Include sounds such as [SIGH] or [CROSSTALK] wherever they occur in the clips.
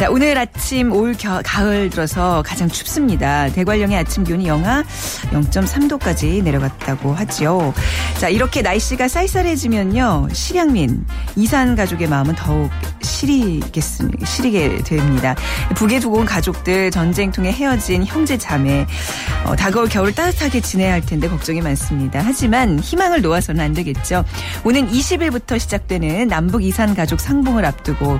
자, 오늘 아침 올 겨, 가을 들어서 가장 춥습니다. 대관령의 아침 기온이 영하 0.3도까지 내려갔다고 하지요. 자, 이렇게 날씨가 쌀쌀해지면요. 실향민, 이산 가족의 마음은 더욱 시리겠습니다. 시리게 됩니다. 북에 두고 온 가족들, 전쟁통에 헤어진 형제 자매, 어, 다가올 겨울 따뜻하게 지내야 할 텐데 걱정이 많습니다. 하지만 희망을 놓아서는 안 되겠죠. 오는 20일부터 시작되는 남북 이산 가족 상봉을 앞두고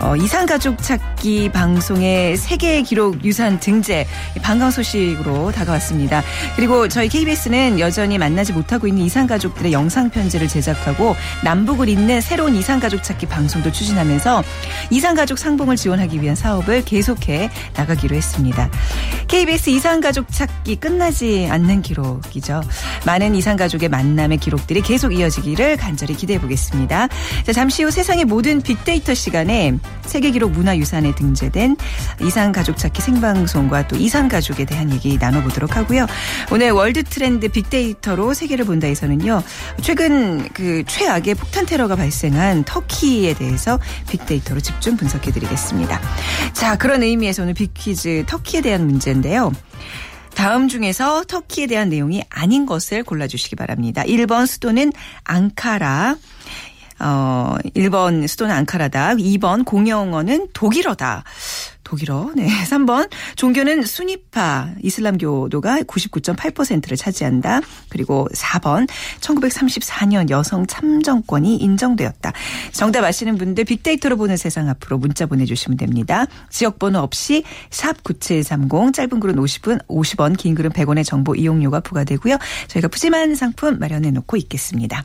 어, 이산 가족 찾기 방송의 세계 기록 유산 등재 반가운 소식으로 다가왔습니다. 그리고 저희 KBS는 여전히 만나지 못하고 있는 이산 가족들의 영상 편지를 제작하고 남북을 잇는 새로운 이산 가족 찾기 방송도 추진하면서 이산 가족 상봉을 지원하기 위한 사업을 계속해 나가기로 했습니다. KBS 이산 가족 찾기 끝나지 않는 기록이죠. 많은 이산 가족의 만남의 기록들이 계속 이어지기를 간절히 기대해 보겠습니다. 자, 잠시 후 세상의 모든 빅데이터 시간에 세계 기록 문화 유산 에 등재된 이산가족 찾기 생방송과 또 이산가족에 대한 얘기 나눠보도록 하고요. 오늘 월드 트렌드 빅데이터로 세계를 본다에서는요. 최근 그 최악의 폭탄 테러가 발생한 터키에 대해서 빅데이터로 집중 분석해 드리겠습니다. 자, 그런 의미에서 오늘 빅퀴즈 터키에 대한 문제인데요. 다음 중에서 터키에 대한 내용이 아닌 것을 골라주시기 바랍니다. 1번 수도는 앙카라. 어, 1번 수도는 앙카라다. 2번 공영어는 독일어다. 독일어. 네. [LAUGHS] 3번 종교는 수니파 이슬람교도가 99.8%를 차지한다. 그리고 4번 1934년 여성 참정권이 인정되었다. 정답 아시는 분들 빅데이터로 보는 세상 앞으로 문자 보내주시면 됩니다. 지역번호 없이 샵 9730 짧은 글은 50분 50원 긴 글은 100원의 정보 이용료가 부과되고요. 저희가 푸짐한 상품 마련해 놓고 있겠습니다.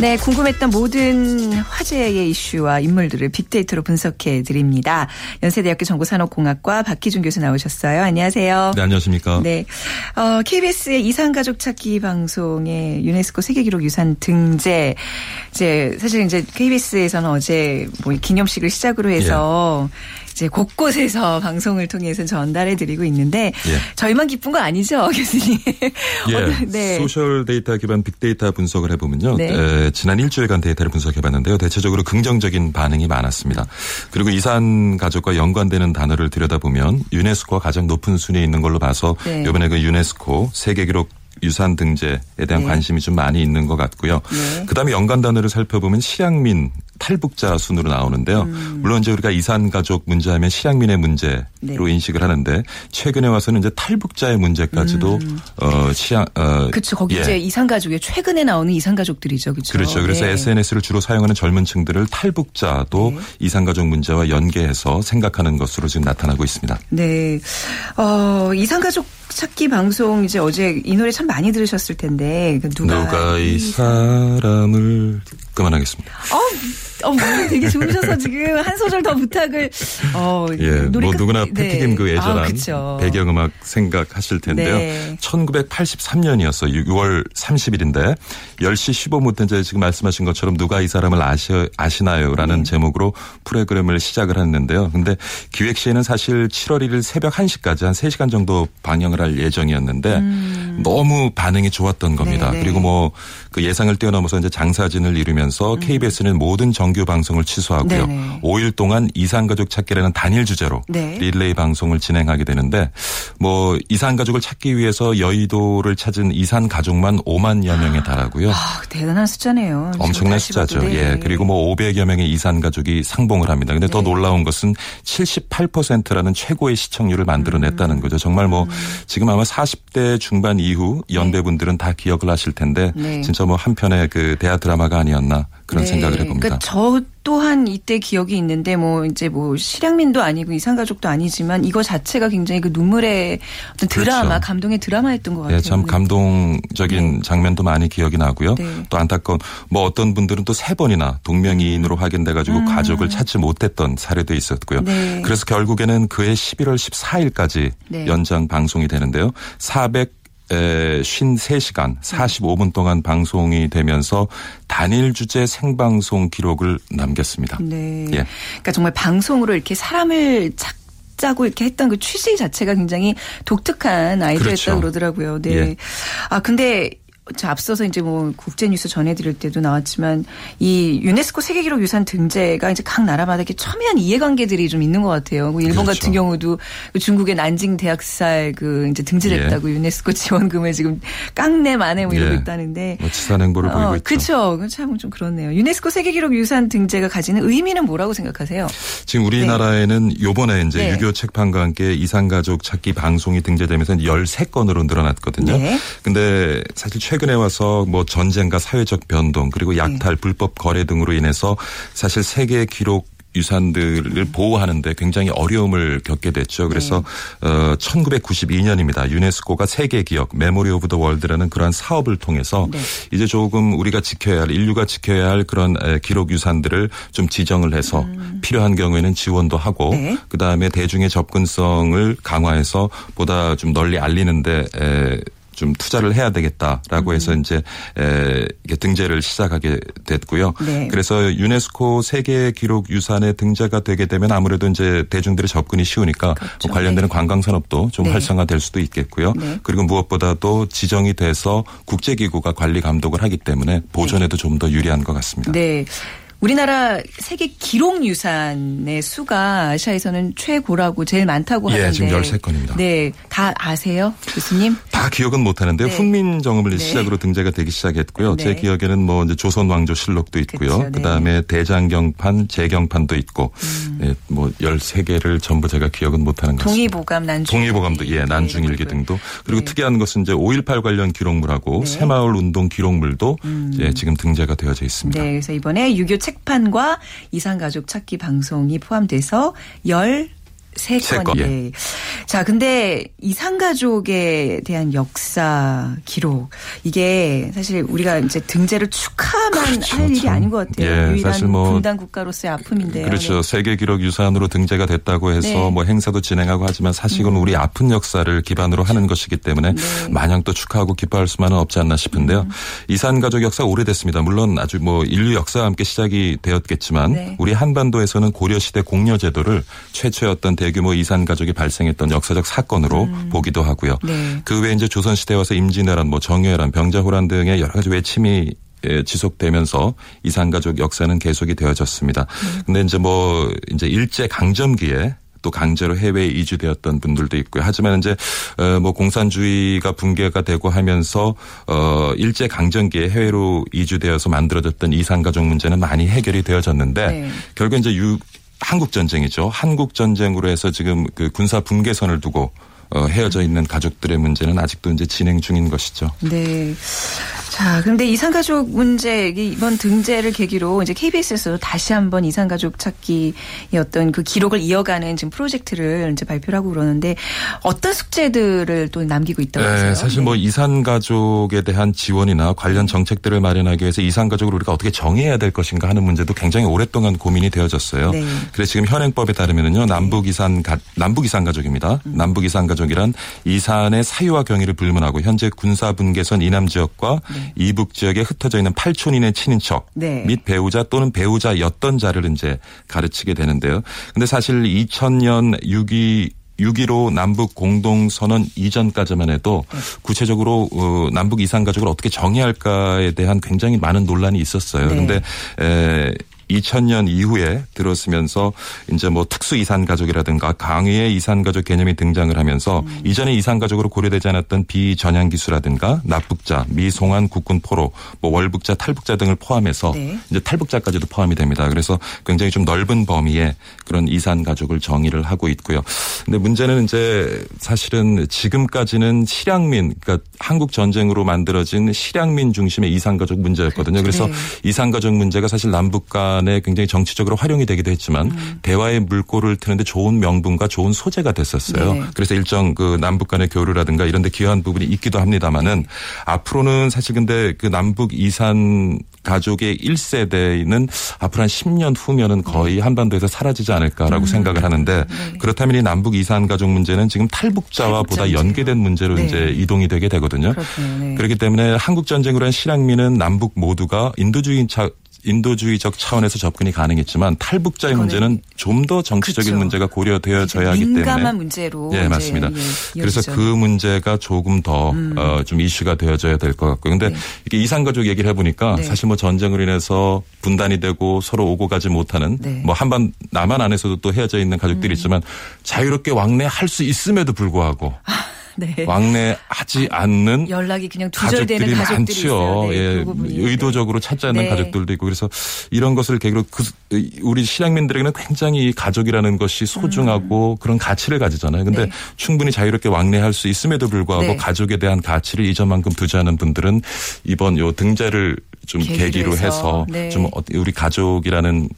네, 궁금했던 모든 화제의 이슈와 인물들을 빅데이터로 분석해 드립니다. 연세대학교 정보산업공학과 박희준 교수 나오셨어요. 안녕하세요. 네, 안녕하십니까. 네. 어, KBS의 이산가족 찾기 방송의 유네스코 세계기록 유산 등재. 이제 사실 이제 KBS에서는 어제 뭐 기념식을 시작으로 해서 예. 이제 곳곳에서 [LAUGHS] 방송을 통해서 전달해 드리고 있는데 예. 저희만 기쁜 거 아니죠, [LAUGHS] 교수님? 예. 네. 소셜 데이터 기반 빅데이터 분석을 해보면요. 네. 에, 지난 일주일간 데이터를 분석해봤는데요. 대체적으로 긍정적인 반응이 많았습니다. 그리고 이산 가족과 연관되는 단어를 들여다보면 유네스코가 가장 높은 순위에 있는 걸로 봐서 네. 이번에 그 유네스코 세계 기록 유산 등재에 대한 네. 관심이 좀 많이 있는 것 같고요. 네. 그다음에 연관 단어를 살펴보면 실향민 탈북자 순으로 나오는데요. 음. 물론 이제 우리가 이산 가족 문제하면 실향민의 문제로 네. 인식을 하는데 최근에 와서는 이제 탈북자의 문제까지도 음. 어 시향 어 그렇죠. 거기 예. 이제 이산 가족에 최근에 나오는 이산 가족들이죠. 그렇죠. 그렇죠. 그래서 네. SNS를 주로 사용하는 젊은층들을 탈북자도 네. 이산 가족 문제와 연계해서 생각하는 것으로 지금 나타나고 있습니다. 네. 어 이산 가족 찾기 방송 이제 어제 이 노래 참 많이 들으셨을 텐데 그 누가, 누가 이 사람을 그만하겠습니다. 어, 어, 되게 좋으셔서 지금 한 소절 더 부탁을. 어, 예, 뭐 끝, 누구나 패티김 네. 그 예전한 아, 배경음악 생각하실 텐데요. 네. 1983년이었어. 6월 30일인데 10시 15분부터 이제 지금 말씀하신 것처럼 누가 이 사람을 아시, 아시나요?라는 네. 제목으로 프로그램을 시작을 했는데요. 근데 기획 시에는 사실 7월 1일 새벽 1시까지 한 3시간 정도 방영을 할 예정이었는데 음. 너무 반응이 좋았던 겁니다. 네, 네. 그리고 뭐 그 예상을 뛰어넘어서 이제 장사진을 이루면서 음. KBS는 모든 정규 방송을 취소하고요. 네네. 5일 동안 이산가족 찾기라는 단일 주제로 네. 릴레이 방송을 진행하게 되는데 뭐 이산가족을 찾기 위해서 여의도를 찾은 이산가족만 5만여 명에 달하고요. 아, 대단한 숫자네요. 엄청난 숫자죠. 네. 예. 그리고 뭐 500여 명의 이산가족이 상봉을 합니다. 근데 네. 더 놀라운 것은 78%라는 최고의 시청률을 만들어냈다는 음. 거죠. 정말 뭐 음. 지금 아마 40대 중반 이후 연배분들은 다 기억을 하실 텐데 네. 진짜 뭐 한편의 그 대하 드라마가 아니었나 그런 네. 생각을 해봅니다. 그러니까 저 또한 이때 기억이 있는데 뭐 이제 뭐 실향민도 아니고 이산가족도 아니지만 이거 자체가 굉장히 그 눈물의 어떤 드라마, 그렇죠. 감동의 드라마였던 것 같아요. 네, 참 감동적인 네. 장면도 많이 기억이 나고요. 네. 또 안타까운 뭐 어떤 분들은 또 세 번이나 동명이인으로 확인돼 가지고 음. 가족을 찾지 못했던 사례도 있었고요. 네. 그래서 결국에는 그해 11월 14일까지 연장 방송이 되는데요. 400 53시간 45분 동안 방송이 되면서 단일 주제 생방송 기록을 남겼습니다. 네. 예. 그러니까 정말 방송으로 이렇게 사람을 착 짜고 이렇게 했던 그 취지 자체가 굉장히 독특한 아이디어였다 그렇죠. 그러더라고요. 네. 예. 아 근데 저 앞서서 이제 뭐 국제 뉴스 전해드릴 때도 나왔지만 이 유네스코 세계기록 유산 등재가 이제 각 나라마다 이렇게 첨예한 이해관계들이 좀 있는 것 같아요. 그 일본 그렇죠. 같은 경우도 그 중국의 난징 대학살 그 이제 등재됐다고 예. 유네스코 [LAUGHS] 지원금을 지금 깡내 만에 뭐 이러고 예. 있다는데 뭐 치산 행보를 어, 보이고 있죠. 그렇죠. 참 좀 그렇네요. 유네스코 세계기록 유산 등재가 가지는 의미는 뭐라고 생각하세요? 지금 우리나라에는 네. 요번에 이제 네. 6.25 책판과 함께 이산가족 찾기 방송이 등재되면서 13건으로 늘어났거든요. 네. 근데 사실 최근 최근에 와서 뭐 전쟁과 사회적 변동 그리고 약탈, 네. 불법 거래 등으로 인해서 사실 세계 기록 유산들을 보호하는데 굉장히 어려움을 겪게 됐죠. 그래서 네. 어 1992년입니다. 유네스코가 세계 기억 Memory of the World라는 그러한 사업을 통해서 네. 이제 조금 우리가 지켜야 할 인류가 지켜야 할 그런 기록 유산들을 좀 지정을 해서 음. 필요한 경우에는 지원도 하고 네. 그다음에 대중의 접근성을 강화해서 보다 좀 널리 알리는데 좀 투자를 해야 되겠다라고 음. 해서 이제 에, 등재를 시작하게 됐고요. 네. 그래서 유네스코 세계 기록 유산에 등재가 되게 되면 아무래도 이제 대중들의 접근이 쉬우니까 그렇죠. 뭐 관련되는 네. 관광 산업도 좀 네. 활성화될 수도 있겠고요. 네. 그리고 무엇보다도 지정이 돼서 국제기구가 관리 감독을 하기 때문에 보존에도 좀 더 유리한 것 같습니다. 네. 우리나라 세계 기록 유산의 수가 아시아에서는 최고라고 제일 많다고 예, 하는데. 지금 13건입니다. 네. 다 아세요? 교수님? 다 기억은 못 하는데요. 네. 훈민정음을 네. 시작으로 등재가 되기 시작했고요. 네. 제 기억에는 뭐 이제 조선 왕조 실록도 있고요. 네. 그다음에 대장경판, 재경판도 있고 음. 네, 뭐 13개를 전부 제가 기억은 못 하는 것 같습니다. 동의보감, 난중 동의보감도 예, 난중일기 등도. 그리고 특이한 것은 이제 5.18 관련 기록물하고 새마을 운동 기록물도 음. 이제 지금 등재가 되어져 있습니다. 네. 그래서 이번에 6.25 책판과 이산가족 찾기 방송이 포함돼서 열 세 건이. 예. 자, 근데 이상가족에 대한 역사 기록 이게 사실 우리가 이제 등재를 축하만 그렇죠. 할 일이 아닌 것 같아요. 예, 유일한 사실 뭐 분단 국가로서의 아픔인데요. 그렇죠. 네. 세계 기록 유산으로 등재가 됐다고 해서 네. 뭐 행사도 진행하고 하지만 사실은 음. 우리 아픈 역사를 기반으로 하는 것이기 때문에 네. 마냥 또 축하하고 기뻐할 수만은 없지 않나 싶은데요. 음. 이산가족 역사 오래됐습니다. 물론 아주 뭐 인류 역사와 함께 시작이 되었겠지만 네. 우리 한반도에서는 고려 시대 공려 제도를 최초의 어떤 대규모 이산 가족이 발생했던 역사적 사건으로 음. 보기도 하고요. 네. 그 외에 이제 조선 시대 와서 임진왜란, 뭐 정유회란, 병자호란 등의 여러 가지 외침이 지속되면서 이산가족 역사는 계속이 되어졌습니다. 음. 근데 이제 뭐 이제 일제 강점기에 또 강제로 해외에 이주되었던 분들도 있고요. 하지만 이제 어뭐 공산주의가 붕괴가 되고 하면서 어 일제 강점기에 해외로 이주되어서 만들어졌던 이산가족 문제는 많이 해결이 되어졌는데 네. 결국 이제 유 한국 전쟁이죠. 한국 전쟁으로 해서 지금 그 군사 분계선을 두고 어, 헤어져 있는 가족들의 문제는 아직도 이제 진행 중인 것이죠. 네. 자, 그런데 이산가족 문제 이번 등재를 계기로 이제 KBS에서 다시 한번 이산가족 찾기의 어떤 그 기록을 이어가는 지금 프로젝트를 이제 발표를 하고 그러는데 어떤 숙제들을 또 남기고 있다고 네, 하세요? 사실 뭐 네. 이산가족에 대한 지원이나 관련 정책들을 마련하기 위해서 이산가족을 우리가 어떻게 정해야 될 것인가 하는 문제도 굉장히 오랫동안 고민이 되어졌어요. 네. 그래서 지금 현행법에 따르면은요 남북 이산 가, 남북 이산 가족입니다. 음. 남북 이산 가족이란 이산의 사유와 경위를 불문하고 현재 군사 분계선 이남 지역과 네. 이북 지역에 흩어져 있는 8촌인의 친인척 네. 및 배우자 또는 배우자였던 자를 이제 가르치게 되는데요. 근데 사실 2000년 6.2 6.15 남북 공동선언 이전까지만 해도 네. 구체적으로 어, 남북 이산 가족을 어떻게 정의할까에 대한 굉장히 많은 논란이 있었어요. 그런데 네. 2000년 이후에 들었으면서 이제 뭐 특수 이산 가족이라든가 강의의 이산 가족 개념이 등장을 하면서 음. 이전에 이산 가족으로 고려되지 않았던 비전향 기수라든가 납북자, 미송환 국군 포로, 뭐 월북자, 탈북자 등을 포함해서 네. 이제 탈북자까지도 포함이 됩니다. 그래서 굉장히 좀 넓은 범위의 그런 이산 가족을 정의를 하고 있고요. 근데 문제는 이제 사실은 지금까지는 실향민, 그러니까 한국 전쟁으로 만들어진 실향민 중심의 이산 가족 문제였거든요. 그래서 네. 이산 가족 문제가 사실 남북 간 간에 굉장히 정치적으로 활용이 되기도 했지만 음. 대화의 물꼬를 트는데 좋은 명분과 좋은 소재가 됐었어요. 네. 그래서 일정 그 남북 간의 교류라든가 이런 데 기여한 부분이 있기도 합니다만은 앞으로는 사실 근데 그 남북 이산 가족의 1세대는 앞으로 한 10년 후면은 거의 네. 한반도에서 사라지지 않을까라고 음. 생각을 하는데 네. 그렇다면 이 남북 이산 가족 문제는 지금 탈북자와 보다 연계된 문제로 네. 이제 이동이 되게 되거든요. 네. 그렇기 때문에 한국 전쟁으로 한 실향민은 남북 모두가 인도주의 인도주의적 차원에서 접근이 가능했지만 탈북자의 문제는 좀 더 정치적인 그렇죠. 문제가 고려되어져야 하기 때문에 민감한 문제로 예 맞습니다. 예, 그래서 그 문제가 조금 더좀 음. 어, 이슈가 되어져야 될 것 같고요. 근데 네. 이게 이산가족 얘기를 해보니까 네. 사실 뭐 전쟁으로 인해서 분단이 되고 서로 오고 가지 못하는 네. 뭐 한반 남한 안에서도 또 헤어져 있는 가족들이 음. 있지만 자유롭게 왕래할 수 있음에도 불구하고. 아. 네. [LAUGHS] 왕래하지 않는 연락이 그냥 가족들이 많죠. 네, 예, 그 의도적으로 찾지 않는 네. 가족들도 있고 그래서 이런 것을 계기로 그 우리 실향민들에게는 굉장히 가족이라는 것이 소중하고 음. 그런 가치를 가지잖아요. 근데 네. 충분히 자유롭게 왕래할 수 있음에도 불구하고 네. 가족에 대한 가치를 이전만큼 두지 않은 분들은 이번 요 등재를 좀 계기로, 계기로 해서, 해서 네. 좀 우리 가족이라는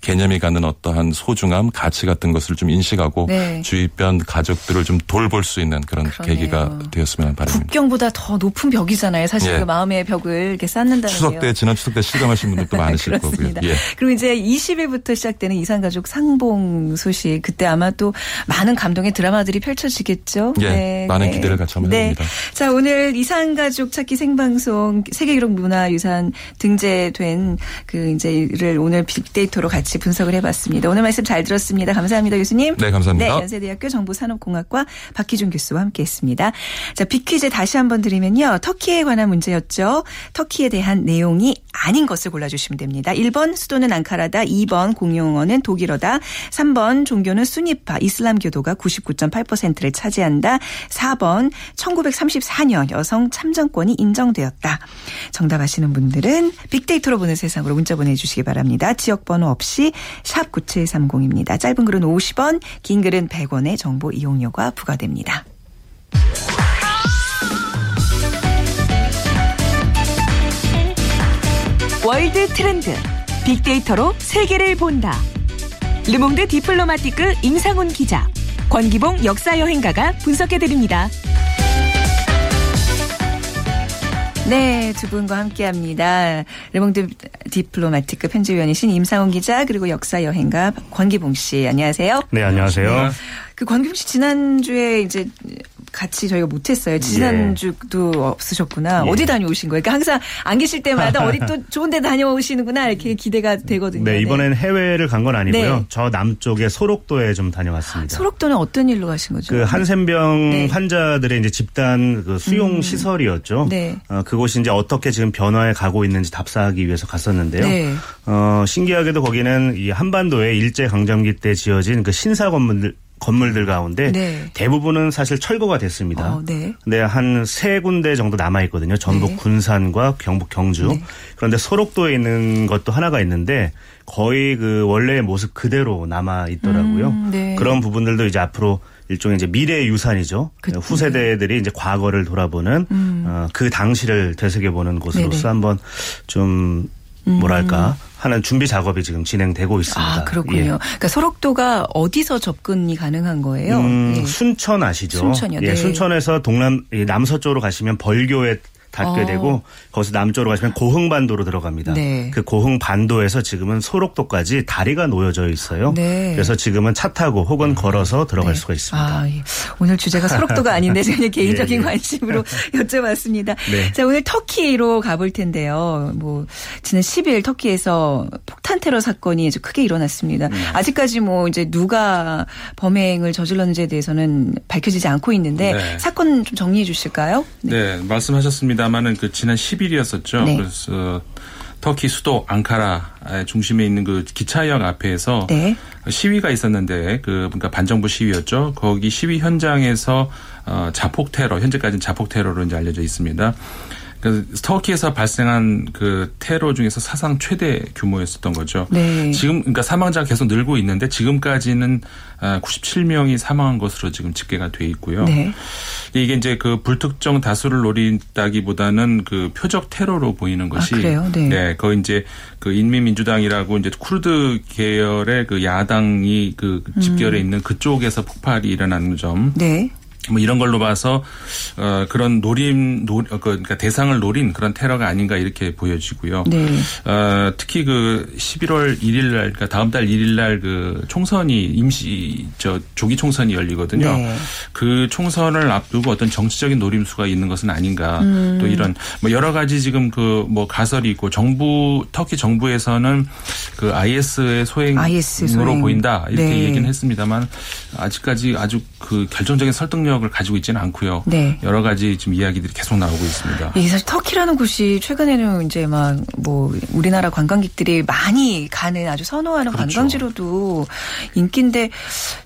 개념이 갖는 어떠한 소중함, 가치 같은 것을 좀 인식하고 네. 주위변 가족들을 좀 돌볼 수 있는 그런 그러네요. 계기가 되었으면 바람입니다. 국경보다 더 높은 벽이잖아요. 사실 예. 그 마음의 벽을 이렇게 쌓는다는 추석 때 지난 추석 때 실감하신 분들도 [LAUGHS] 많으실 거고요. 예. 그리고 이제 20일부터 시작되는 이산가족 상봉 소식 그때 아마 또 많은 감동의 드라마들이 펼쳐지겠죠. 예. 네. 많은 네. 기대를 같이 한번 네. 해봅니다. 자 오늘 이산가족 찾기 생방송 세계기록 문화유산 등재된 그 이제를 오늘 빅데이터로 같이 같이 분석을 해봤습니다. 오늘 말씀 잘 들었습니다. 감사합니다, 교수님. 네, 감사합니다. 네, 연세대학교 정보산업공학과 박희준 교수와 함께했습니다. 자, 빅퀴즈 다시 한번 드리면요. 터키에 관한 문제였죠. 터키에 대한 내용이 아닌 것을 골라주시면 됩니다. 1번 수도는 앙카라다, 2번 공용어는 독일어다, 3번 종교는 수니파, 이슬람교도가 99.8%를 차지한다, 4번 1934년 여성 참정권이 인정되었다. 정답 아시는 분들은 빅데이터로 보는 세상으로 문자 보내주시기 바랍니다. 지역번호 없이 샵 9730입니다. 짧은 글은 50원, 긴 글은 100원의 정보 이용료가 부과됩니다. 월드 트렌드 빅데이터로 세계를 본다. 르몽드 디플로마티크 임상훈 기자, 권기봉 역사여행가가 분석해드립니다. 네, 두 분과 함께합니다. 르몽드 디플로마티크 편집위원이신 임상훈 기자 그리고 역사 여행가 권기봉 씨 안녕하세요. 네, 안녕하세요. 그 권기봉 씨 지난주에 이제 같이 저희가 못했어요. 지난주도 예. 없으셨구나. 예. 어디 다녀오신 거예요? 그러니까 항상 안 계실 때마다 어디 또 [LAUGHS] 좋은 데 다녀오시는구나 이렇게 기대가 되거든요. 네, 이번엔 네. 해외를 간 건 아니고요. 네. 저 남쪽의 소록도에 좀 다녀왔습니다. 소록도는 어떤 일로 가신 거죠? 그 한센병 네. 환자들의 이제 집단 그 수용 음. 시설이었죠. 네. 어, 그곳이 이제 어떻게 지금 변화해 가고 있는지 답사하기 위해서 갔었는데요. 네. 어, 신기하게도 거기는 이 한반도에 일제 강점기 때 지어진 그 신사 건물들 건물들 가운데 네. 대부분은 사실 철거가 됐습니다. 어, 네. 근데 한 세 군데 정도 남아 있거든요. 전북 네. 군산과 경북 경주. 네. 그런데 소록도에 있는 것도 하나가 있는데 거의 그 원래의 모습 그대로 남아 있더라고요. 음, 네. 그런 부분들도 이제 앞으로 일종의 이제 미래 유산이죠. 그쵸. 후세대들이 이제 과거를 돌아보는 음. 어, 그 당시를 되새겨 보는 곳으로서. 한번 좀 뭐랄까 음. 하는 준비 작업이 지금 진행되고 있습니다. 아 그렇군요. 예. 그러니까 소록도가 어디서 접근이 가능한 거예요? 음, 예. 순천 아시죠? 순천이요. 예, 네. 순천에서 동남 남서쪽으로 가시면 벌교에 닿게 어. 되고 거기서 남쪽으로 가시면 고흥반도로 들어갑니다. 네. 그 고흥반도에서 지금은 소록도까지 다리가 놓여져 있어요. 네. 그래서 지금은 차 타고 혹은 걸어서 들어갈 네. 수가 있습니다. 아, 예. 오늘 주제가 소록도가 아닌데 제가 [LAUGHS] 개인적인 예, 예. 관심으로 [LAUGHS] 여쭤봤습니다. 네. 자 오늘 터키로 가볼 텐데요. 뭐 지난 10일 터키에서 폭탄 테러 사건이 아주 크게 일어났습니다. 음. 아직까지 뭐 이제 누가 범행을 저질렀는지에 대해서는 밝혀지지 않고 있는데 네. 사건 좀 정리해 주실까요? 네, 말씀하셨습니다. 합니다만은 그 지난 10일이었었죠. 네. 그래서 터키 수도 앙카라 중심에 있는 그 기차역 앞에서 네. 시위가 있었는데 그 그러니까 반정부 시위였죠. 거기 시위 현장에서 어 자폭 테러 현재까지는 자폭 테러로 이제 알려져 있습니다. 그 터키에서 발생한 그 테러 중에서 사상 최대 규모였었던 거죠. 네. 지금 그러니까 사망자가 계속 늘고 있는데 지금까지는 97명이 아, 사망한 것으로 지금 집계가 돼 있고요. 네. 이게 이제 그 불특정 다수를 노린다기보다는 그 표적 테러로 보이는 것이 아, 그래요? 네. 네. 거 이제 그 인민민주당이라고 이제 쿠르드 계열의 그 야당이 그 집결해 음. 있는 그쪽에서 폭발이 일어나는 점. 네. 뭐 이런 걸로 봐서 어 그런 노림 노 어, 그러니까 대상을 노린 그런 테러가 아닌가 이렇게 보여지고요. 네. 어 특히 그 11월 1일 날 그러니까 다음 달 1일 날 그 총선이 임시 저 조기 총선이 열리거든요. 네. 그 총선을 앞두고 어떤 정치적인 노림수가 있는 것은 아닌가. 음. 또 이런 뭐 여러 가지 지금 그 뭐 가설이 있고 정부 터키 정부에서는 그 IS의 소행으로 IS 소행. 보인다 이렇게 네. 얘기는 했습니다만 아직까지 아주 그 결정적인 설득력 능력을 가지고 있지는 않고요. 네. 여러 가지 지금 이야기들이 계속 나오고 있습니다. 이 사실 터키라는 곳이 최근에는 이제 막 뭐 우리나라 관광객들이 많이 가는 아주 선호하는 그렇죠. 관광지로도 인기인데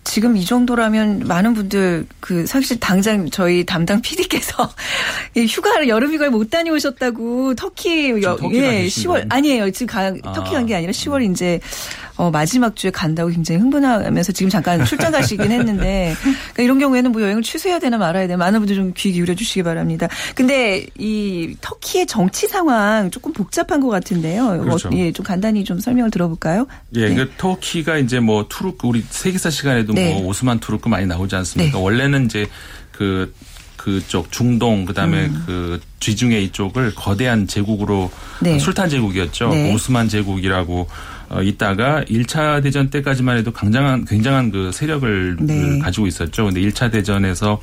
지금 이 정도라면 많은 분들 그 사실 당장 저희 담당 PD께서 [LAUGHS] 휴가를 여름 휴가를 못 다녀오셨다고 터키 여, 예, 10월 아니에요. 지금 가, 터키 간 게 아니라 10월 이제 어, 마지막 주에 간다고 굉장히 흥분하면서 지금 잠깐 출장 가시긴 했는데 그러니까 이런 경우에는 뭐 여행을 취소해야 되나 말아야 되나 많은 분들 좀 귀 기울여 주시기 바랍니다. 근데 이 터키의 정치 상황 조금 복잡한 것 같은데요. 그렇죠. 어, 예, 좀 간단히 좀 설명을 들어볼까요? 예, 네. 그 터키가 이제 뭐 투르크 우리 세계사 시간에도 네. 뭐 오스만 투르크 많이 나오지 않습니까? 네. 원래는 이제 그 그쪽 중동 그다음에 음. 그 뒤중에 이쪽을 거대한 제국으로 네. 술탄 제국이었죠. 네. 오스만 제국이라고 어, 있다가 1차 대전 때까지만 해도 굉장한 굉장한 그 세력을 네. 가지고 있었죠. 근데 1차 대전에서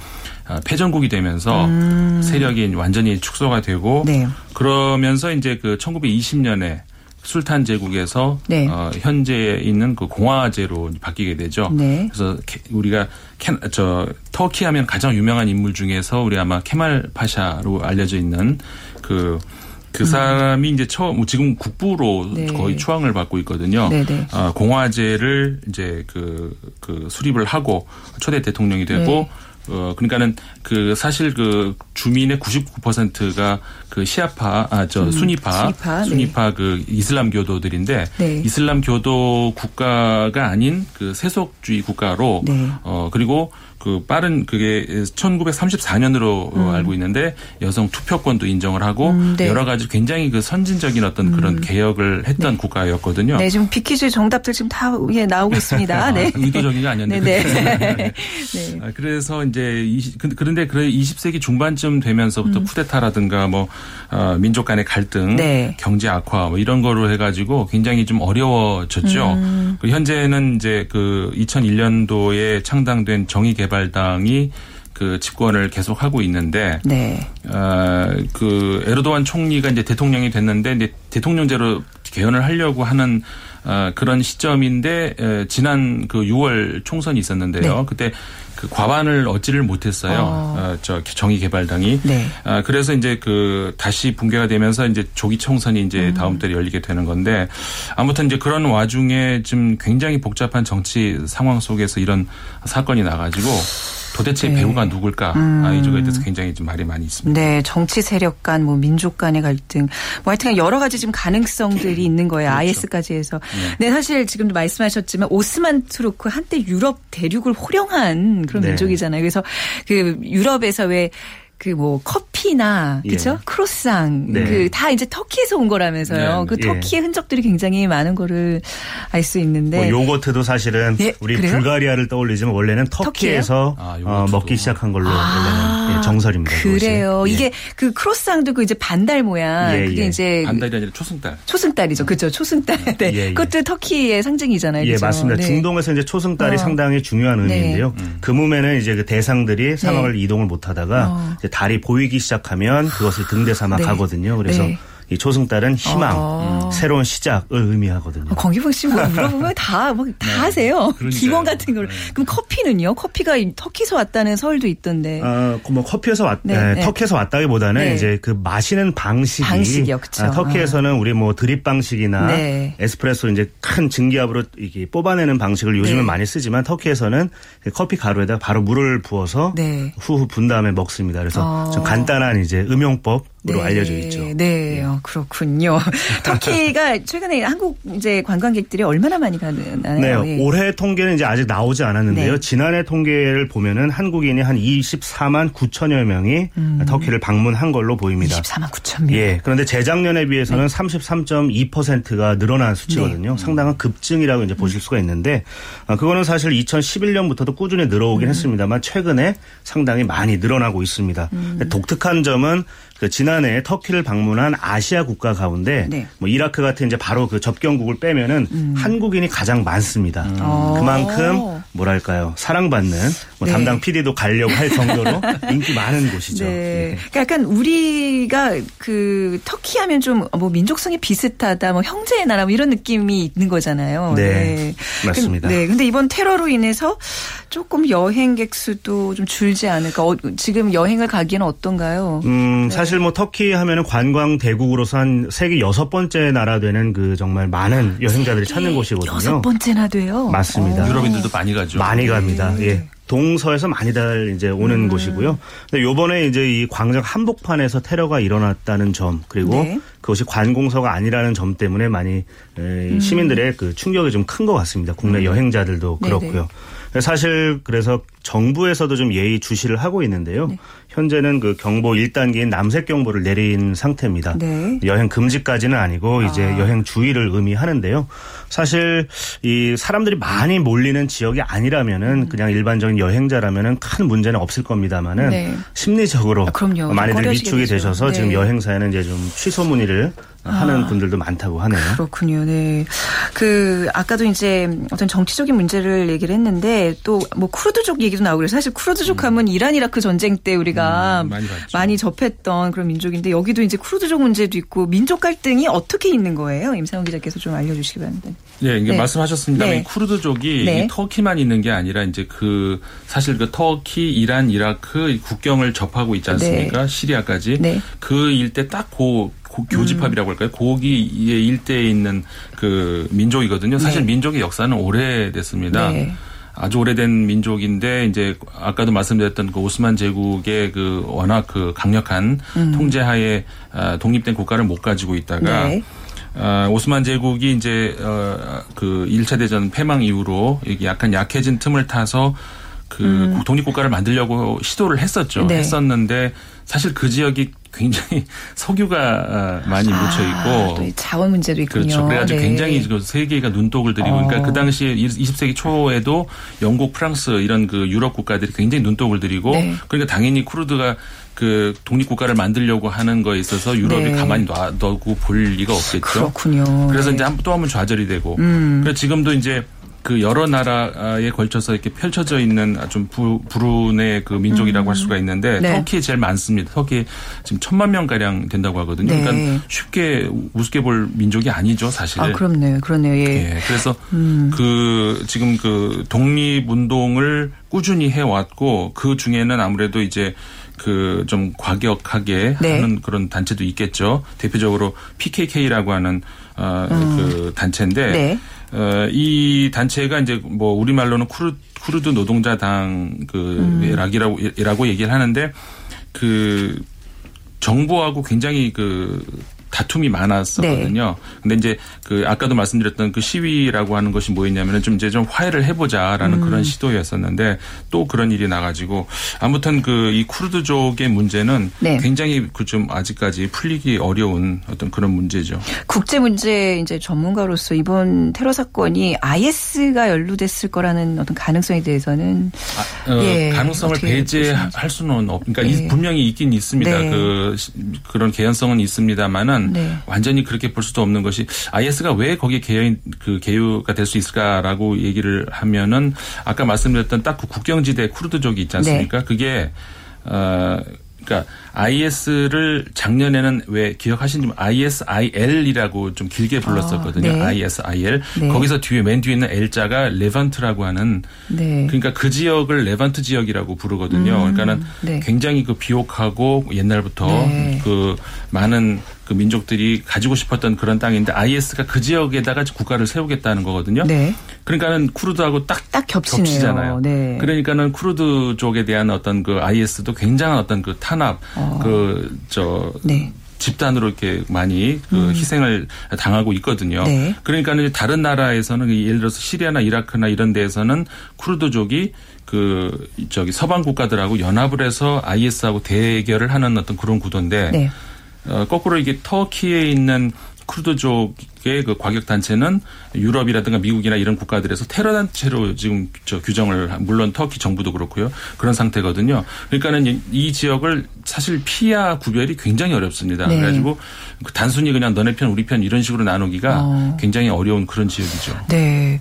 어, 패전국이 되면서 음. 세력이 완전히 축소가 되고 네. 그러면서 이제 그 1920년에 술탄 제국에서 네. 어, 현재 있는 그 공화제로 바뀌게 되죠. 네. 그래서 우리가 캐, 저 터키 하면 가장 유명한 인물 중에서 우리 아마 케말 파샤로 알려져 있는 그 그 사람이 이제 처음 지금 국부로 네. 거의 추앙을 받고 있거든요. 네, 네. 어, 공화제를 이제 그, 그 수립을 하고 초대 대통령이 되고 네. 어 그러니까는 그 사실 그 주민의 99%가 그 시아파 아저 음, 순위파 순위파, 순위파 네. 그 이슬람 교도들인데 네. 이슬람 교도 국가가 아닌 그 세속주의 국가로 네. 어 그리고 그 빠른 그게 1934년으로 음. 알고 있는데 여성 투표권도 인정을 하고 음, 네. 여러 가지 굉장히 그 선진적인 어떤 그런 음. 개혁을 했던 네. 국가였거든요. 네, 지금 비키즈 정답들 지금 다 예, 나오고 있습니다. [LAUGHS] 아, 네. 의도적인 게 아니었는데. 네, 네. [LAUGHS] 네. [LAUGHS] 아, 그래서 이제 20, 그런데 그 20세기 중반쯤 되면서부터 음. 쿠데타라든가 뭐 어, 민족 간의 갈등, 네. 경제 악화 뭐 이런 거로 해가지고 굉장히 좀 어려워졌죠. 음. 현재는 이제 그 2001년도에 창당된 정의개발 개발당이 그 집권을 계속하고 있는데 네. 어 그 에르도안 총리가 이제 대통령이 됐는데 이제 대통령제로 개헌을 하려고 하는 어 그런 시점인데 에, 지난 그 6월 총선이 있었는데요. 네. 그때 그 과반을 얻지를 못했어요. 어. 어, 저 정의개발당이. 네. 아, 그래서 이제 그 다시 붕괴가 되면서 이제 조기 총선이 이제 음. 다음 달에 열리게 되는 건데 아무튼 이제 그런 와중에 좀 굉장히 복잡한 정치 상황 속에서 이런 사건이 나가지고 도대체 네. 배우가 누굴까? 음. 아, 이 쪽에 대해서 굉장히 좀 말이 많이 있습니다. 네, 정치 세력 간, 뭐 민족 간의 갈등, 뭐 하여튼 여러 가지 지금 가능성들이 있는 거예요. 그렇죠. IS까지 해서. 네. 네. 사실 지금도 말씀하셨지만 오스만 투르크 한때 유럽 대륙을 호령한 그런 네. 민족이잖아요. 그래서 그 유럽에서 왜 그 뭐 커피나 그죠 예. 크로상 네. 그다 이제 터키에서 온 거라면서요. 네. 그 예. 터키의 흔적들이 굉장히 많은 거를 알 수 있는데 뭐 요거트도 사실은 예, 우리 그래요? 불가리아를 떠올리지만 원래는 터키에서 아, 어, 먹기 시작한 걸로 아, 원래는 예, 정설입니다. 그래요. 그것이. 예. 이게 그 크로상도 그 이제 반달 모양 예, 그게 이제 반달이 아니라 초승달. 초승달이죠. 그렇죠. 초승달. 네. 그것도 터키의 상징이잖아요. 예, 그렇죠? 맞습니다. 네. 중동에서 이제 초승달이 어. 상당히 중요한 네. 의미인데요. 네. 음. 그 몸에는 이제 그 대상들이 상황을 네. 이동을 못 하다가 어. 달이 보이기 시작하면 그것을 등대 삼아 네. 가거든요. 그래서 네. 이 초승달은 희망, 아. 새로운 시작을 의미하거든요. 아, 권기봉 씨 뭐 물어보면 다, 뭐, [LAUGHS] 다 네. 하세요. 기원 같은 걸. 네. 그럼 커피는요? 커피가 터키에서 왔다는 설도 있던데. 아, 그뭐 커피에서 왔, 네, 네, 네. 터키에서 왔다기보다는 네. 이제 그 마시는 방식이. 방식이요, 그쵸. 아, 터키에서는 아. 우리 뭐 드립 방식이나 에스프레소 이제 큰 증기압으로 이게 뽑아내는 방식을 요즘은 많이 쓰지만 터키에서는 그 커피 가루에다 바로 물을 부어서 후후 분 다음에 먹습니다. 그래서 어. 좀 간단한 이제 음용법 네. 알려져 있죠. 네, 네. 어, 그렇군요. [LAUGHS] 터키가 최근에 한국 이제 관광객들이 얼마나 많이 가나요? 네, 예. 올해 통계는 이제 아직 나오지 않았는데요. 네. 지난해 통계를 보면은 한국인이 한 24만 9천여 명이 음. 터키를 방문한 걸로 보입니다. 24만 9천 명. 예. 그런데 재작년에 비해서는 33.2%가 늘어난 수치거든요. 네. 상당한 급증이라고 이제 보실 수가 있는데 아, 그거는 사실 2011년부터도 꾸준히 늘어오긴 음. 했습니다만 최근에 상당히 많이 늘어나고 있습니다. 음. 독특한 점은 그 지난해 터키를 방문한 아시아 국가 가운데 네. 뭐 이라크 같은 이제 바로 그 접경국을 빼면은 음. 한국인이 가장 많습니다. 음. 그만큼 어. 뭐랄까요 사랑받는 뭐 네. 담당 PD도 가려고 할 정도로 [LAUGHS] 인기 많은 곳이죠. 네. 네. 그러니까 약간 우리가 그 터키 하면 좀 뭐 민족성이 비슷하다, 뭐 형제의 나라 뭐 이런 느낌이 있는 거잖아요. 네, 네. 맞습니다. 네, 근데 이번 테러로 인해서 조금 여행객 수도 좀 줄지 않을까. 어, 지금 여행을 가기에는 어떤가요? 음, 네. 사실 뭐 터키 하면은 관광 대국으로서 한 세계 여섯 번째 나라 되는 그 정말 많은 여행자들이 찾는 곳이거든요. 여섯 번째나 돼요. 맞습니다. 어. 유럽인들도 많이 가죠. 많이 갑니다. 네. 예. 동서에서 많이들 이제 오는 음. 곳이고요. 근데 요번에 이제 이 광장 한복판에서 테러가 일어났다는 점 그리고 네. 그것이 관공서가 아니라는 점 때문에 많이 음. 시민들의 그 충격이 좀 큰 것 같습니다. 국내 음. 여행자들도 그렇고요. 네네. 사실 그래서 정부에서도 좀 예의 주시를 하고 있는데요. 네. 현재는 그 경보 1단계인 남색 경보를 내린 상태입니다. 네. 여행 금지까지는 아니고 이제 아. 여행 주의를 의미하는데요. 사실 이 사람들이 많이 몰리는 지역이 아니라면은 음. 그냥 일반적인 여행자라면은 큰 문제는 없을 겁니다만은 네. 심리적으로 아, 많이들 위축이 되죠. 되셔서 네. 지금 여행사에는 이제 좀 취소 문의를 하는 아, 분들도 많다고 하네요. 그렇군요. 네. 그 아까도 이제 어떤 정치적인 문제를 얘기를 했는데 또 뭐 쿠르드족 얘기도 나오고 그래서 사실 쿠르드족 하면 음. 이란 이라크 전쟁 때 우리가 음, 많이, 많이, 접했던 그런 민족인데 여기도 이제 쿠르드족 문제도 있고 민족 갈등이 어떻게 있는 거예요? 임상훈 기자께서 좀 알려 주시기 바랍니다. 예, 이게 네. 말씀하셨습니다만 네. 쿠르드족이 네. 터키만 있는 게 아니라 이제 그 사실 그 터키, 이란, 이라크 국경을 접하고 있지 않습니까? 네. 시리아까지 네. 그 일대 딱고 교집합이라고 할까요? 고기의 일대에 있는 그 민족이거든요. 사실 네. 민족의 역사는 오래됐습니다. 네. 아주 오래된 민족인데 이제 아까도 말씀드렸던 그 오스만 제국의 그 워낙 그 강력한 음. 통제하에 아, 독립된 국가를 못 가지고 있다가 네. 어, 오스만 제국이 이제 어, 그 1차 대전 패망 이후로 약간 약해진 틈을 타서 그 음. 독립국가를 만들려고 시도를 했었죠. 네. 했었는데 사실 그 지역이 굉장히 [LAUGHS] 석유가 어, 많이 아, 묻혀 있고 또 자원 문제도 있군요. 그렇죠. 그래가지고 네. 굉장히 그 세계가 눈독을 들이고 어. 그러니까 그 당시에 20세기 초에도 영국, 프랑스 이런 그 유럽 국가들이 굉장히 눈독을 들이고 네. 그러니까 당연히 쿠르드가 그 독립 국가를 만들려고 하는 거에 있어서 유럽이 네. 가만히 놔두고 볼 리가 없겠죠. 그렇군요. 그래서 네. 이제 또 한 번 좌절이 되고. 음. 그래서 지금도 이제 그 여러 나라에 걸쳐서 이렇게 펼쳐져 있는 좀 부, 불운의 그 민족이라고 음. 할 수가 있는데 네. 터키에 제일 많습니다. 터키 지금 천만 명 가량 된다고 하거든요. 네. 그러니까 쉽게 우습게 볼 민족이 아니죠, 사실. 아, 그렇네요. 그렇네요. 예. 예. 그래서 음. 그 지금 그 독립 운동을 꾸준히 해 왔고 그 중에는 아무래도 이제 그좀 과격하게 네. 하는 그런 단체도 있겠죠. 대표적으로 PKK라고 하는 어, 음. 그 단체인데 네. 어, 이 단체가 이제 뭐 우리말로는 쿠르, 쿠르드 노동자당 그 음. 락이라고 라고 얘기를 하는데 그 정부하고 굉장히 그 다툼이 많았었거든요. 네. 근데 이제 그 아까도 말씀드렸던 그 시위라고 하는 것이 뭐였냐면은 좀 이제 좀 화해를 해보자라는 음. 그런 시도였었는데 또 그런 일이 나가지고 아무튼 그 이 쿠르드족의 문제는 네. 굉장히 그 좀 아직까지 풀리기 어려운 어떤 그런 문제죠. 국제 문제 이제 전문가로서 이번 테러 사건이 IS가 연루됐을 거라는 어떤 가능성에 대해서는 아, 어, 예, 가능성을 배제할 수는 없. 그러니까 네. 분명히 있긴 있습니다. 네. 그 그런 개연성은 있습니다만은 있지만 네. 완전히 그렇게 볼 수도 없는 것이 IS가 왜 거기에 개연 그 개요가 될 수 있을까라고 얘기를 하면은 아까 말씀드렸던 딱 그 국경지대 쿠르드족이 있지 않습니까? 네. 그게 어 그러니까 IS를 작년에는 왜 기억하시는지 ISIL이라고 좀 길게 불렀었거든요. 아, 네. ISIL. 네. 거기서 뒤에 맨 뒤에 있는 L자가 레반트라고 하는 네. 그러니까 그 지역을 레반트 지역이라고 부르거든요. 음, 그러니까는 네. 굉장히 그 비옥하고 옛날부터 네. 그 많은 그 민족들이 가지고 싶었던 그런 땅인데 IS가 그 지역에다가 국가를 세우겠다는 거거든요. 네. 그러니까는 쿠르드하고 딱, 딱 겹치잖아요. 네. 그러니까는 쿠르드족에 대한 어떤 그 IS도 굉장한 어떤 그 탄압, 어. 그저 네. 집단으로 이렇게 많이 그 음. 희생을 당하고 있거든요. 네. 그러니까 는 다른 나라에서는 예를 들어서 시리아나 이라크나 이런 데에서는 쿠르드족이 그 저기 서방 국가들하고 연합을 해서 IS하고 대결을 하는 어떤 그런 구도인데 네. 어, 거꾸로 이게 터키에 있는 쿠르드족 의 그 과격 단체는 유럽이라든가 미국이나 이런 국가들에서 테러 단체로 지금 저 규정을 물론 터키 정부도 그렇고요 그런 상태거든요. 그러니까는 이 지역을 사실 피야 구별이 굉장히 어렵습니다. 네. 그래가지고 그 단순히 그냥 너네 편 우리 편 이런 식으로 나누기가 어. 굉장히 어려운 그런 지역이죠. 네.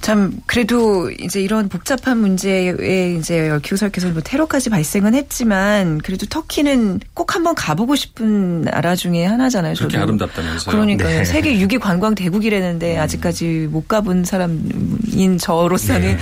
참 그래도 이제 이런 복잡한 문제에 이제 얽히설켜서 뭐 테러까지 발생은 했지만 그래도 터키는 꼭 한번 가보고 싶은 나라 중에 하나잖아요. 그렇게. 아름답다면서요. 그러니까요. 네. 세계 6위 관광 대국이라는데 음. 아직까지 못 가본 사람인 저로서는 네.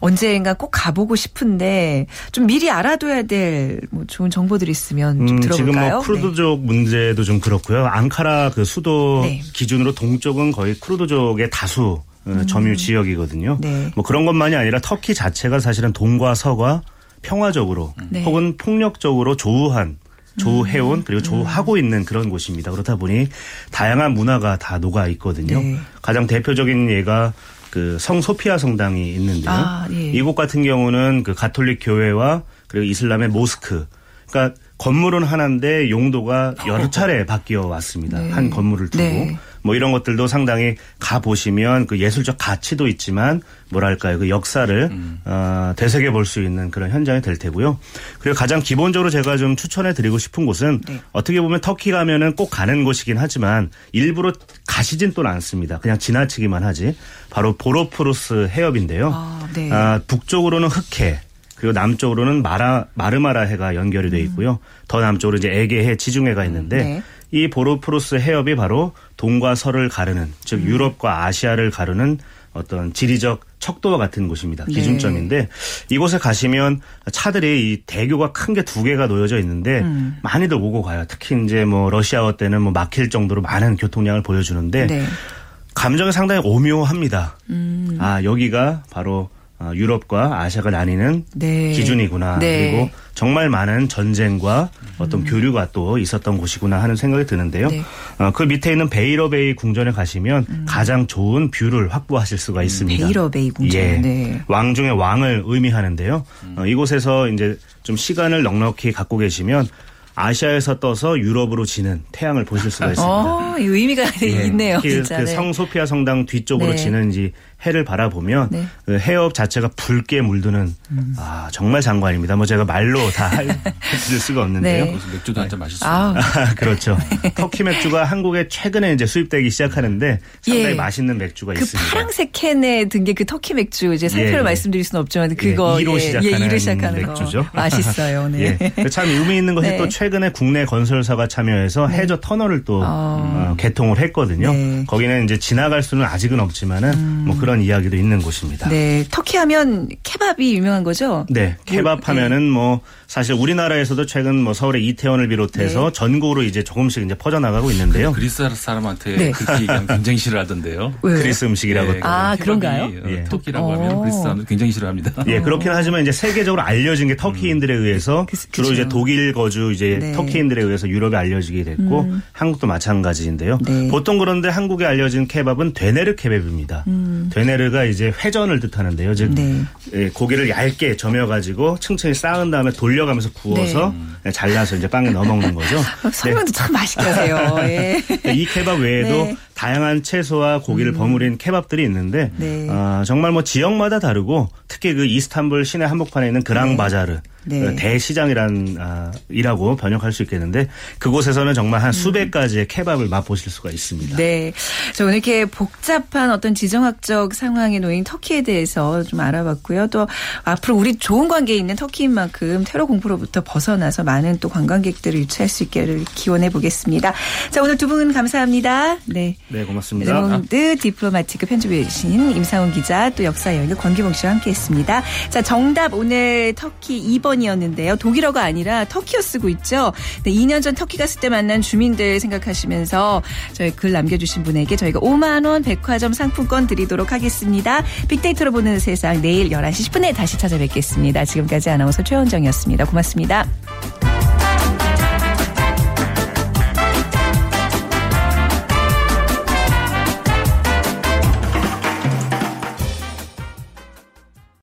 언젠가 꼭 가보고 싶은데 좀 미리 알아둬야 될 뭐 좋은 정보들이 있으면 좀 음, 들어볼까요? 지금 뭐 쿠르드족 네. 문제도 좀 그렇고요. 앙카라 그 수도 네. 기준으로 동쪽은 거의 쿠르드족의 다수 어, 음. 점유 지역이거든요. 네. 뭐 그런 것만이 아니라 터키 자체가 사실은 동과 서가 평화적으로 네. 혹은 폭력적으로 조우한 조해온 음. 그리고 조하고 있는 그런 곳입니다. 그렇다 보니 다양한 문화가 다 녹아 있거든요. 네. 가장 대표적인 예가 그 성소피아 성당이 있는데요. 아, 예. 이곳 같은 경우는 그 가톨릭 교회와 그리고 이슬람의 모스크. 그러니까 건물은 하나인데 용도가 여러 차례 바뀌어 왔습니다. 네. 한 건물을 두고. 네. 뭐 이런 것들도 상당히 가 보시면 그 예술적 가치도 있지만 뭐랄까요 그 역사를 음. 어, 되새겨 볼 수 있는 그런 현장이 될 테고요. 그리고 가장 기본적으로 제가 좀 추천해 드리고 싶은 곳은 네. 어떻게 보면 터키 가면은 꼭 가는 곳이긴 하지만 일부러 가시진 또 않습니다. 그냥 지나치기만 하지. 바로 보로프루스 해협인데요. 아, 네. 아, 북쪽으로는 흑해 그리고 남쪽으로는 마라 마르마라 해가 연결이 돼 있고요. 음. 더 남쪽으로 이제 에게해, 지중해가 있는데 네. 이 보로프루스 해협이 바로 동과 서를 가르는 즉 음. 유럽과 아시아를 가르는 어떤 지리적 척도와 같은 곳입니다. 네. 기준점인데 네. 이곳에 가시면 차들이 이 대교가 큰 게 두 개가 놓여져 있는데 음. 많이들 오고 가요. 특히 이제 뭐 러시아어 때는 뭐 막힐 정도로 많은 교통량을 보여주는데 네. 감정이 상당히 오묘합니다. 음. 아 여기가 바로 어, 유럽과 아시아가 나뉘는 네. 기준이구나. 네. 그리고 정말 많은 전쟁과 어떤 음. 교류가 또 있었던 곳이구나 하는 생각이 드는데요. 네. 어, 그 밑에 있는 베이러베이 궁전에 가시면 음. 가장 좋은 view를 확보하실 수가 있습니다. 베이러베이 궁전. 예. 네. 왕 중의 왕을 의미하는데요. 음. 어, 이곳에서 이제 좀 시간을 넉넉히 갖고 계시면 아시아에서 떠서 유럽으로 지는 태양을 보실 수가 있습니다. 어, 의미가 예. 있네요. 그, 그 성소피아 성당 뒤쪽으로 네. 지는 이 해를 바라보면 네. 그 해협 자체가 붉게 물드는 음. 아 정말 장관입니다. 뭐 제가 말로 다 해드릴 [LAUGHS] 수가 없는데요. 네. 맥주도 한잔 마셨습니다. 아, 그렇죠. [LAUGHS] 터키 맥주가 한국에 최근에 이제 수입되기 시작하는데 상당히 예. 맛있는 맥주가 그 있습니다. 파란색 캔에 든 게 그 터키 맥주 이제 상표를 예. 말씀드릴 수는 없지만 그거 예. 2로 시작하는, 예, 2로 시작하는 맥주죠. 거. [LAUGHS] 맛있어요. 네. 예. 참 의미 있는 것이 네. 또 최근에 국내 건설사가 참여해서 네. 해저 터널을 또 어. 어, 개통을 했거든요. 네. 거기는 이제 지나갈 수는 아직은 없지만은 음. 뭐 그런 이야기도 있는 곳입니다. 네, 터키 하면 케밥이 유명한 거죠? 네, 케밥 하면은 뭐 사실 우리나라에서도 최근 뭐 서울의 이태원을 비롯해서 네. 전국으로 이제 조금씩 이제 퍼져나가고 있는데요. 그리스 사람한테 네. 그렇게 얘기하면 굉장히 싫어하던데요. [LAUGHS] 그리스 음식이라고. 네. 아, 그런가요? 예. 터키라고 하면 어. 그리스 사람들 굉장히 싫어합니다. 예, 그렇긴 하지만 이제 세계적으로 알려진 게 터키인들에 음. 의해서 그, 주로 이제 독일 거주 이제 네. 터키인들에 의해서 유럽에 알려지게 됐고 음. 한국도 마찬가지인데요. 네. 보통 그런데 한국에 알려진 케밥은 되네르 케밥입니다. 음. 되네르가 이제 회전을 뜻하는데요. 즉 네. 예, 고기를 얇게 점여 가지고 층층이 쌓은 다음에 돌려가면서 구워서 네. 잘라서 이제 빵에 넣어 먹는 거죠. [LAUGHS] 설명도 네. 참 맛있게 하세요. 예. [LAUGHS] 이 케밥 외에도 네. 다양한 채소와 고기를 음. 버무린 케밥들이 있는데 네. 어, 정말 뭐 지역마다 다르고 특히 그 이스탄불 시내 한복판에 있는 그랑바자르 네. 그 대시장이란 아, 이라고 번역할 수 있겠는데 그곳에서는 정말 한 수백 음. 가지의 케밥을 맛보실 수가 있습니다. 네. 저 오늘 이렇게 복잡한 어떤 지정학적 상황에 놓인 터키에 대해서 좀 알아봤고요. 또 앞으로 우리 좋은 관계에 있는 터키인 만큼 테러 공포로부터 벗어나서 많은 또 관광객들을 유치할 수 있기를 기원해 보겠습니다. 자, 오늘 두 분 감사합니다. 네. 네, 고맙습니다. 르몽드 디플로마티크 편집해주신 임상훈 기자 또 역사 여행 권기봉 씨와 함께 했습니다. 자, 정답 오늘 터키 2번이었는데요. 독일어가 아니라 터키어 쓰고 있죠. 네, 2년 전 터키 갔을 때 만난 주민들 생각하시면서 저희 글 남겨주신 분에게 저희가 5만 원 백화점 상품권 드리도록 하겠습니다. 빅데이터로 보는 세상 내일 11시 10분에 다시 찾아뵙겠습니다. 지금까지 아나운서 최원정이었습니다. 고맙습니다.